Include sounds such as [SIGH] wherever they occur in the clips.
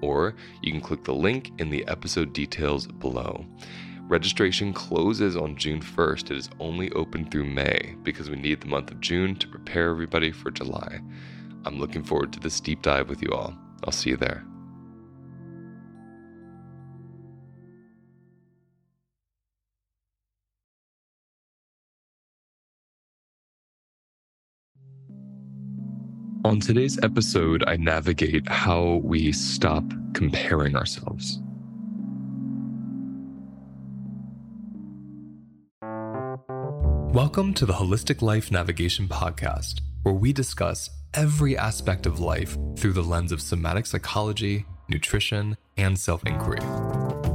or you can click the link in the episode details below. Registration closes on June 1st. It is only open through May because we need the month of June to prepare everybody for July. I'm looking forward to this deep dive with you all. I'll see you there. On today's episode, I navigate how we stop comparing ourselves. Welcome to the Holistic Life Navigation Podcast, where we discuss every aspect of life through the lens of somatic psychology, nutrition, and self inquiry.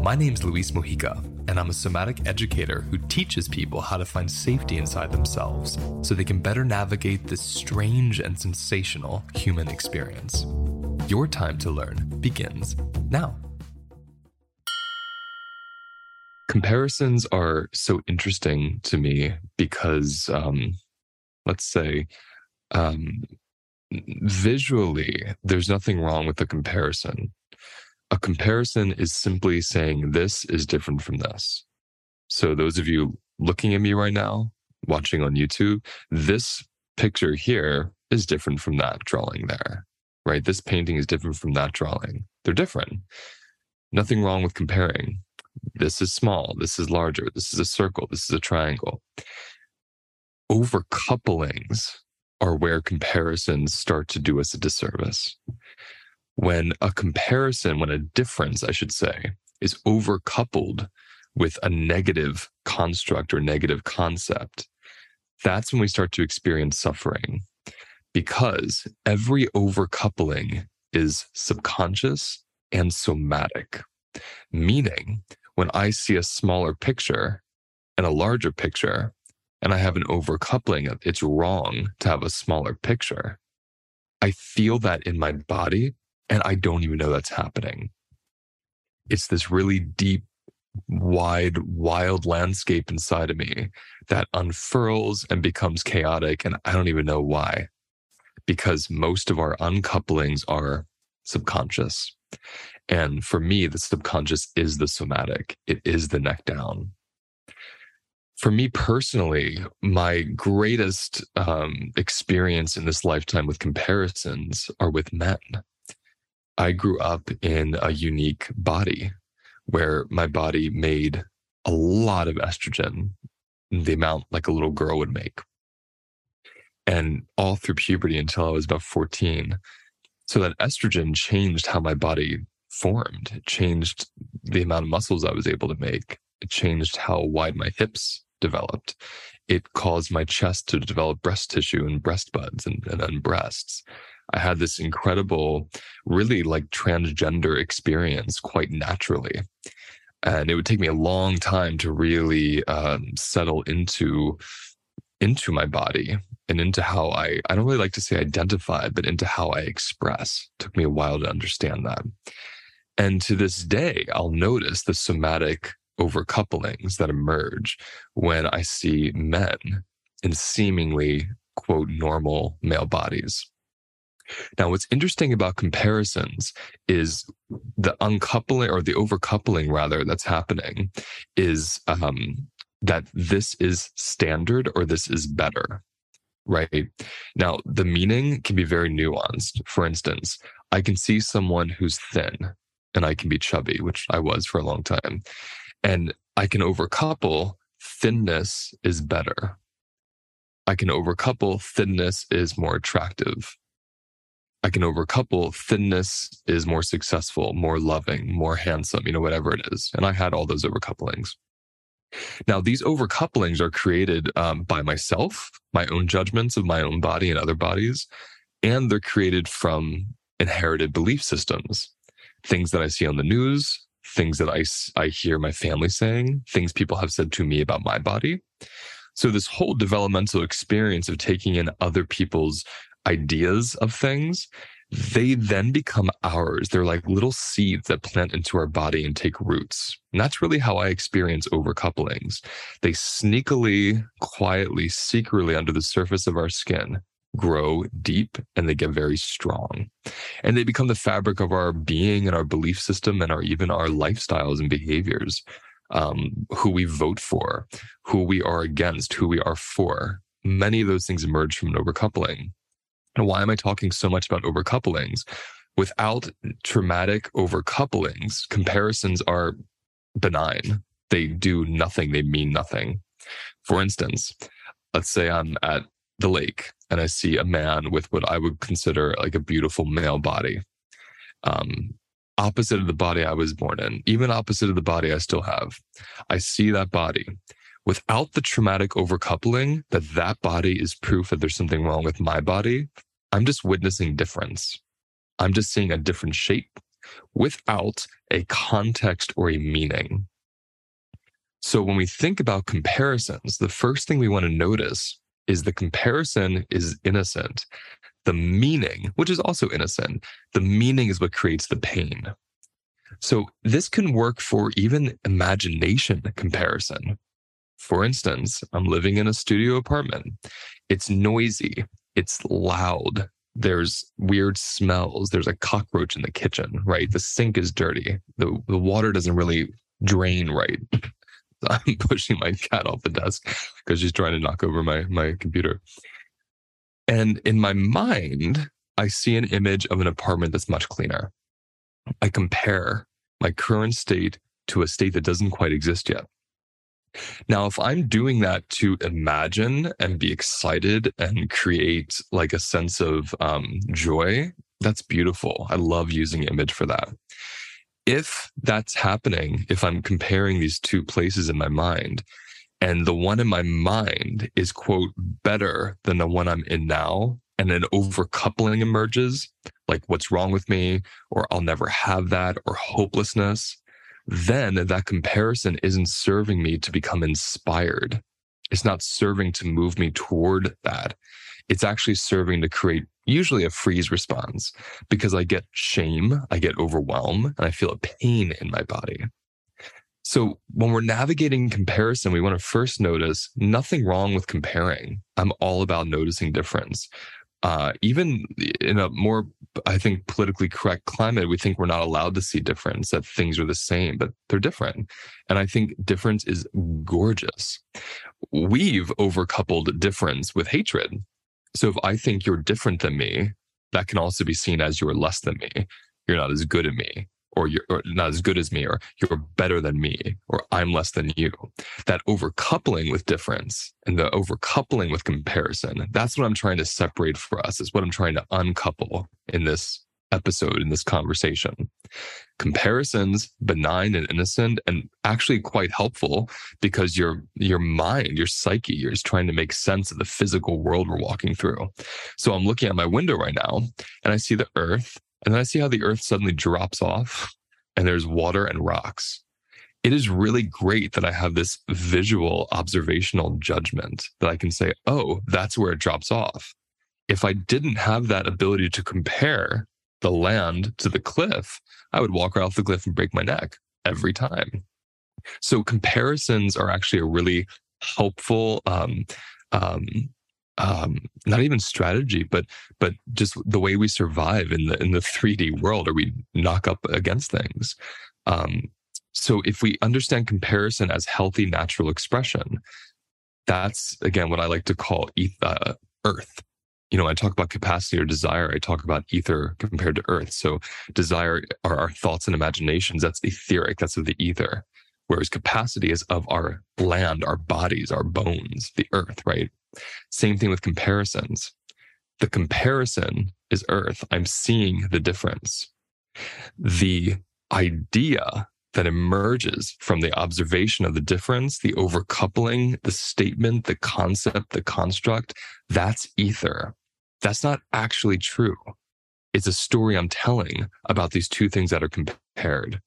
My name's Luis Mojica and I'm a somatic educator who teaches people how to find safety inside themselves so they can better navigate this strange and sensational human experience. Your time to learn begins now. Comparisons are so interesting to me because, um, let's say, um, visually, there's nothing wrong with the comparison a comparison is simply saying this is different from this. So, those of you looking at me right now, watching on YouTube, this picture here is different from that drawing there, right? This painting is different from that drawing. They're different. Nothing wrong with comparing. This is small. This is larger. This is a circle. This is a triangle. Overcouplings are where comparisons start to do us a disservice when a comparison, when a difference, I should say, is overcoupled with a negative construct or negative concept, that's when we start to experience suffering because every overcoupling is subconscious and somatic. Meaning, when I see a smaller picture and a larger picture, and I have an overcoupling it's wrong to have a smaller picture, I feel that in my body and I don't even know that's happening. It's this really deep, wide, wild landscape inside of me that unfurls and becomes chaotic. And I don't even know why, because most of our uncouplings are subconscious. And for me, the subconscious is the somatic, it is the neck down. For me personally, my greatest um, experience in this lifetime with comparisons are with men I grew up in a unique body where my body made a lot of estrogen, the amount like a little girl would make. And all through puberty until I was about 14. So that estrogen changed how my body formed, it changed the amount of muscles I was able to make, it changed how wide my hips developed. It caused my chest to develop breast tissue and breast buds and, and, breasts. I had this incredible, really like transgender experience quite naturally. And it would take me a long time to really um, settle into into my body and into how I I don't really like to say identify, but into how I express. It took me a while to understand that. And to this day, I'll notice the somatic overcouplings that emerge when I see men in seemingly quote normal male bodies. Now, what's interesting about comparisons is the uncoupling or the overcoupling, rather, that's happening is um, that this is standard or this is better, right? Now, the meaning can be very nuanced. For instance, I can see someone who's thin and I can be chubby, which I was for a long time. And I can overcouple thinness is better. I can overcouple thinness is more attractive. I can overcouple thinness is more successful, more loving, more handsome, you know, whatever it is. And I had all those overcouplings. Now, these overcouplings are created um, by myself, my own judgments of my own body and other bodies, and they're created from inherited belief systems, things that I see on the news, things that I, I hear my family saying, things people have said to me about my body. So, this whole developmental experience of taking in other people's ideas of things, they then become ours. They're like little seeds that plant into our body and take roots. And that's really how I experience overcouplings. They sneakily, quietly, secretly under the surface of our skin grow deep and they get very strong. And they become the fabric of our being and our belief system and our even our lifestyles and behaviors. Um, who we vote for, who we are against, who we are for. Many of those things emerge from an overcoupling. Why am I talking so much about overcouplings? Without traumatic overcouplings, comparisons are benign. They do nothing, they mean nothing. For instance, let's say I'm at the lake and I see a man with what I would consider like a beautiful male body. Um, opposite of the body I was born in, even opposite of the body I still have. I see that body without the traumatic overcoupling that that body is proof that there's something wrong with my body, I'm just witnessing difference. I'm just seeing a different shape without a context or a meaning. So when we think about comparisons, the first thing we want to notice is the comparison is innocent. The meaning, which is also innocent, the meaning is what creates the pain. So this can work for even imagination comparison. For instance, I'm living in a studio apartment. It's noisy, it's loud. There's weird smells. There's a cockroach in the kitchen, right? The sink is dirty. The, the water doesn't really drain right. [LAUGHS] I'm pushing my cat off the desk because she's trying to knock over my, my computer. And in my mind, I see an image of an apartment that's much cleaner. I compare my current state to a state that doesn't quite exist yet. Now, if I'm doing that to imagine and be excited and create like a sense of um, joy, that's beautiful. I love using image for that. If that's happening, if I'm comparing these two places in my mind, and the one in my mind is, quote, better than the one I'm in now, and an overcoupling emerges, like what's wrong with me, or I'll never have that, or hopelessness, then that comparison isn't serving me to become inspired. It's not serving to move me toward that. It's actually serving to create usually a freeze response because I get shame, I get overwhelmed, and I feel a pain in my body. So when we're navigating comparison, we want to first notice nothing wrong with comparing. I'm all about noticing difference uh, even in a more, I think, politically correct climate, we think we're not allowed to see difference, that things are the same, but they're different. And I think difference is gorgeous. We've overcoupled difference with hatred. So if I think you're different than me, that can also be seen as you're less than me. You're not as good at me or you're or not as good as me, or you're better than me, or I'm less than you. That overcoupling with difference and the overcoupling with comparison, that's what I'm trying to separate for us, is what I'm trying to uncouple in this episode in this conversation. Comparisons, benign and innocent, and actually quite helpful because your your mind, your psyche, is trying to make sense of the physical world we're walking through. So I'm looking at my window right now and I see the earth, and then I see how the earth suddenly drops off and there's water and rocks. It is really great that I have this visual observational judgment that I can say, oh, that's where it drops off. If I didn't have that ability to compare the land to the cliff, I would walk right off the cliff and break my neck every time. So comparisons are actually a really helpful, um, um, um, not even strategy, but but just the way we survive in the in the 3D world, or we knock up against things. Um, so if we understand comparison as healthy natural expression, that's again what I like to call uh, Earth you know, I talk about capacity or desire, I talk about ether compared to earth. So desire are our thoughts and imaginations. That's etheric. That's of the ether. Whereas capacity is of our land, our bodies, our bones, the earth, right? Same thing with comparisons. The comparison is earth. I'm seeing the difference. The idea that emerges from the observation of the difference, the overcoupling, the statement, the concept, the construct, that's ether that's not actually true. It's a story I'm telling about these two things that are compared.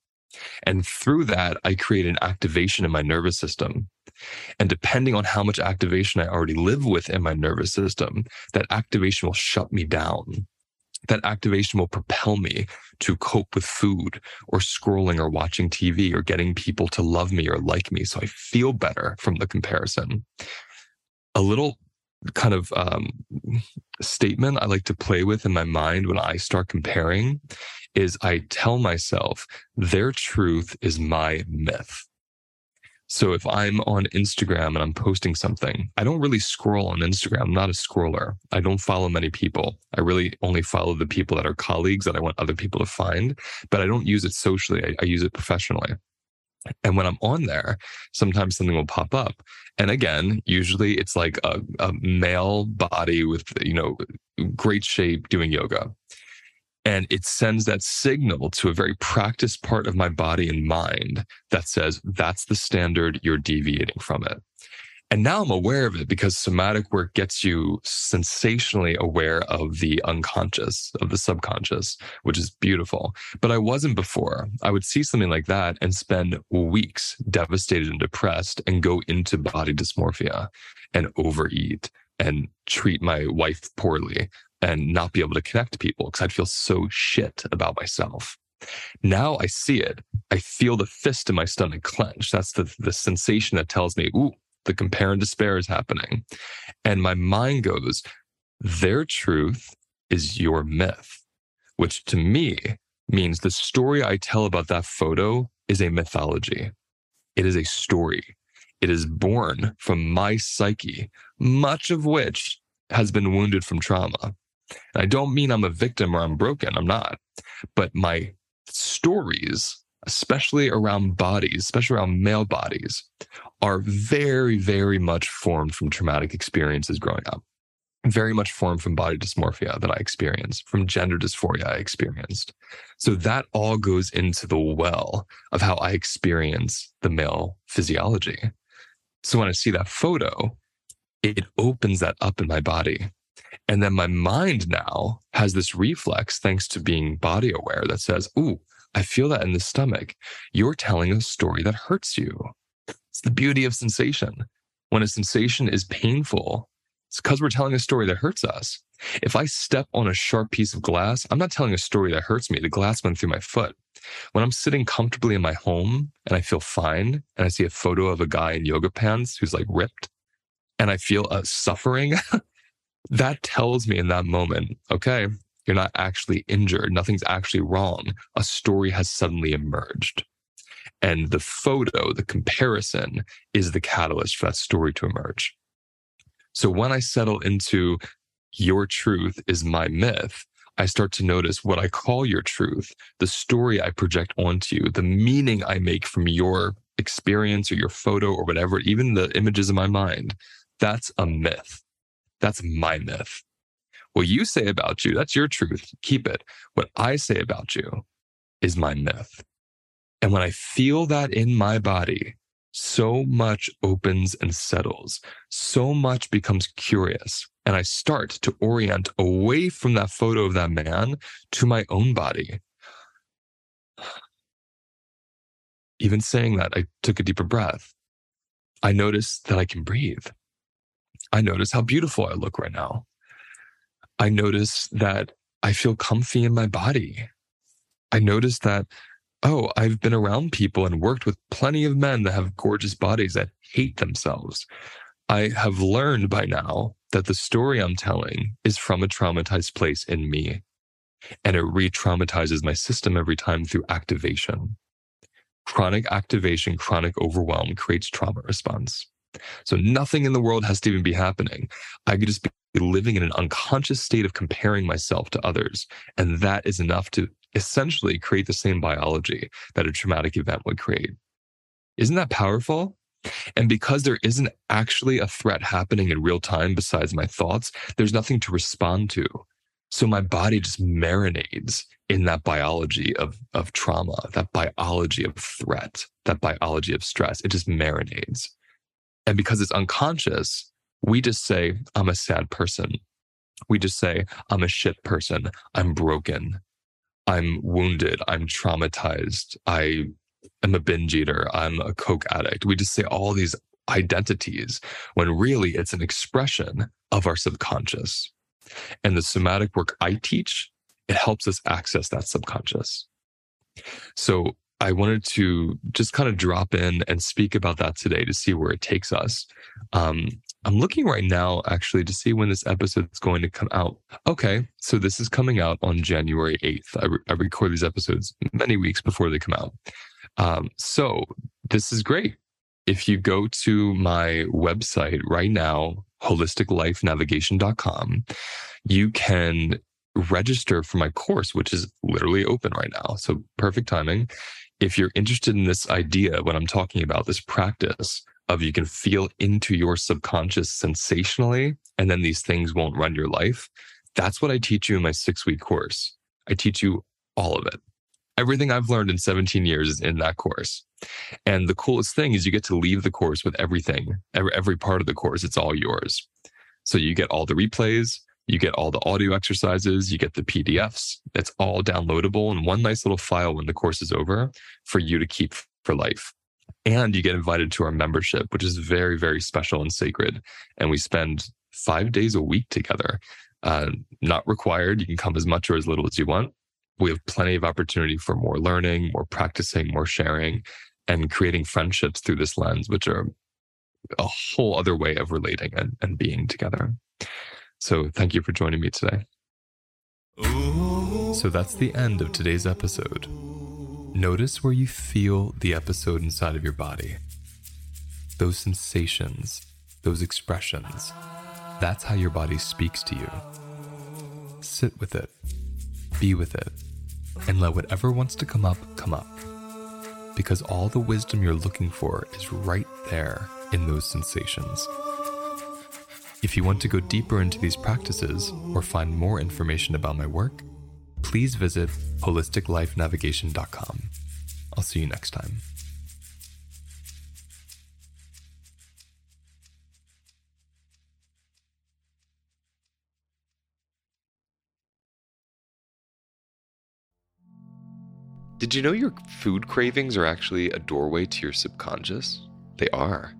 And through that, I create an activation in my nervous system. And depending on how much activation I already live with in my nervous system, that activation will shut me down. That activation will propel me to cope with food or scrolling or watching TV or getting people to love me or like me. So I feel better from the comparison. A little kind of um, statement I like to play with in my mind when I start comparing is I tell myself their truth is my myth. So if I'm on Instagram and I'm posting something, I don't really scroll on Instagram. I'm not a scroller. I don't follow many people. I really only follow the people that are colleagues that I want other people to find, but I don't use it socially. I, I use it professionally. And when I'm on there, sometimes something will pop up. And again, usually it's like a, a male body with, you know, great shape doing yoga. And it sends that signal to a very practiced part of my body and mind that says, that's the standard, you're deviating from it. And now I'm aware of it because somatic work gets you sensationally aware of the unconscious, of the subconscious, which is beautiful. But I wasn't before. I would see something like that and spend weeks devastated and depressed and go into body dysmorphia and overeat and treat my wife poorly and not be able to connect to people because I'd feel so shit about myself. Now I see it. I feel the fist in my stomach clench. That's the, the sensation that tells me, ooh, the compare and despair is happening. And my mind goes, their truth is your myth, which to me means the story I tell about that photo is a mythology. It is a story. It is born from my psyche, much of which has been wounded from trauma. And I don't mean I'm a victim or I'm broken. I'm not. But my stories especially around bodies, especially around male bodies, are very, very much formed from traumatic experiences growing up. Very much formed from body dysmorphia that I experienced, from gender dysphoria I experienced. So that all goes into the well of how I experience the male physiology. So when I see that photo, it opens that up in my body. And then my mind now has this reflex, thanks to being body aware, that says, Ooh, I feel that in the stomach. You're telling a story that hurts you. It's the beauty of sensation. When a sensation is painful, it's because we're telling a story that hurts us. If I step on a sharp piece of glass, I'm not telling a story that hurts me. The glass went through my foot. When I'm sitting comfortably in my home and I feel fine and I see a photo of a guy in yoga pants who's like ripped and I feel a suffering, [LAUGHS] that tells me in that moment, okay, you're not actually injured. Nothing's actually wrong. A story has suddenly emerged. And the photo, the comparison is the catalyst for that story to emerge. So when I settle into your truth is my myth, I start to notice what I call your truth, the story I project onto you, the meaning I make from your experience or your photo or whatever, even the images in my mind. That's a myth. That's my myth. What you say about you, that's your truth. Keep it. What I say about you is my myth. And when I feel that in my body, so much opens and settles, so much becomes curious. And I start to orient away from that photo of that man to my own body. Even saying that, I took a deeper breath. I notice that I can breathe. I notice how beautiful I look right now. I notice that I feel comfy in my body. I notice that, oh, I've been around people and worked with plenty of men that have gorgeous bodies that hate themselves. I have learned by now that the story I'm telling is from a traumatized place in me. And it re traumatizes my system every time through activation. Chronic activation, chronic overwhelm creates trauma response. So nothing in the world has to even be happening. I could just be living in an unconscious state of comparing myself to others. And that is enough to essentially create the same biology that a traumatic event would create. Isn't that powerful? And because there isn't actually a threat happening in real time besides my thoughts, there's nothing to respond to. So my body just marinades in that biology of, of trauma, that biology of threat, that biology of stress. It just marinades. And because it's unconscious, we just say, I'm a sad person. We just say, I'm a shit person. I'm broken. I'm wounded. I'm traumatized. I am a binge eater. I'm a coke addict. We just say all these identities when really it's an expression of our subconscious. And the somatic work I teach, it helps us access that subconscious. So I wanted to just kind of drop in and speak about that today to see where it takes us. Um, I'm looking right now actually to see when this episode is going to come out. Okay, so this is coming out on January 8th. I, re- I record these episodes many weeks before they come out. Um, so this is great. If you go to my website right now, holisticlifenavigation.com, you can register for my course, which is literally open right now. So perfect timing if you're interested in this idea, what I'm talking about this practice of you can feel into your subconscious sensationally, and then these things won't run your life, that's what I teach you in my six week course. I teach you all of it. Everything I've learned in 17 years is in that course. And the coolest thing is you get to leave the course with everything, every, every part of the course. It's all yours. So you get all the replays, you get all the audio exercises, you get the PDFs. It's all downloadable in one nice little file when the course is over for you to keep for life. And you get invited to our membership, which is very, very special and sacred. And we spend five days a week together. Uh, not required. You can come as much or as little as you want. We have plenty of opportunity for more learning, more practicing, more sharing, and creating friendships through this lens, which are a whole other way of relating and, and being together. So thank you for joining me today. So that's the end of today's episode. Notice where you feel the episode inside of your body. Those sensations, those expressions. That's how your body speaks to you. Sit with it, be with it, and let whatever wants to come up come up. Because all the wisdom you're looking for is right there in those sensations. If you want to go deeper into these practices or find more information about my work, please visit holisticlifenavigation.com. I'll see you next time. Did you know your food cravings are actually a doorway to your subconscious? They are.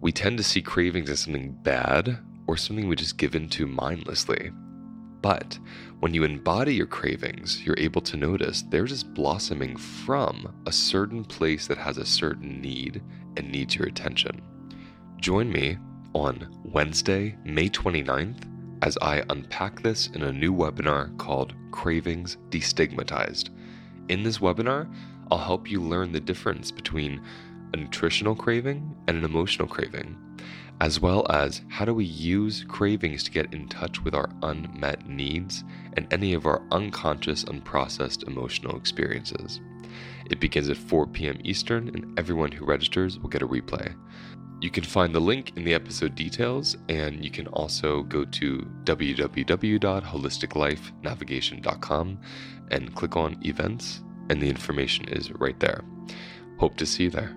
We tend to see cravings as something bad or something we just give into mindlessly. But when you embody your cravings, you're able to notice they're just blossoming from a certain place that has a certain need and needs your attention. Join me on Wednesday, May 29th, as I unpack this in a new webinar called Cravings Destigmatized. In this webinar, I'll help you learn the difference between a nutritional craving and an emotional craving as well as how do we use cravings to get in touch with our unmet needs and any of our unconscious, unprocessed emotional experiences. It begins at 4 p.m. Eastern, and everyone who registers will get a replay. You can find the link in the episode details, and you can also go to www.holisticlifenavigation.com and click on events, and the information is right there. Hope to see you there.